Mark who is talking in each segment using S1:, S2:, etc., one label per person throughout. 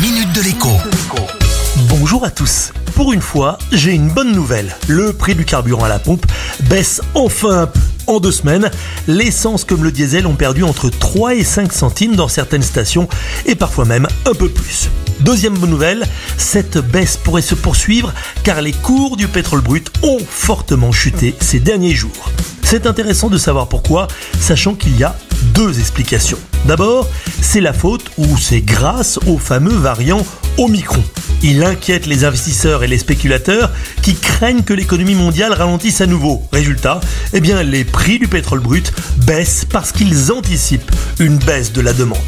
S1: minute de l'écho.
S2: Bonjour à tous. Pour une fois, j'ai une bonne nouvelle. Le prix du carburant à la pompe baisse enfin un peu. En deux semaines, l'essence comme le diesel ont perdu entre 3 et 5 centimes dans certaines stations et parfois même un peu plus. Deuxième bonne nouvelle, cette baisse pourrait se poursuivre car les cours du pétrole brut ont fortement chuté ces derniers jours. C'est intéressant de savoir pourquoi, sachant qu'il y a explications. D'abord, c'est la faute ou c'est grâce au fameux variant Omicron. Il inquiète les investisseurs et les spéculateurs qui craignent que l'économie mondiale ralentisse à nouveau. Résultat, eh bien, les prix du pétrole brut baissent parce qu'ils anticipent une baisse de la demande.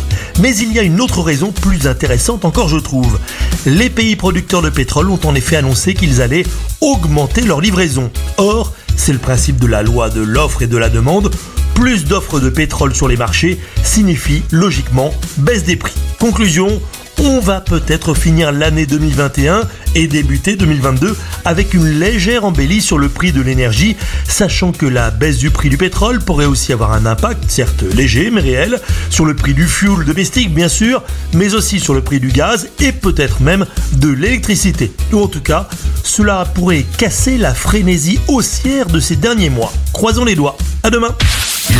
S2: Mais il y a une autre raison plus intéressante encore, je trouve. Les pays producteurs de pétrole ont en effet annoncé qu'ils allaient augmenter leur livraison. Or, c'est le principe de la loi de l'offre et de la demande. Plus d'offres de pétrole sur les marchés signifie logiquement baisse des prix. Conclusion, on va peut-être finir l'année 2021 et débuter 2022 avec une légère embellie sur le prix de l'énergie, sachant que la baisse du prix du pétrole pourrait aussi avoir un impact, certes léger mais réel, sur le prix du fuel domestique bien sûr, mais aussi sur le prix du gaz et peut-être même de l'électricité. Ou en tout cas, cela pourrait casser la frénésie haussière de ces derniers mois. Croisons les doigts. À demain.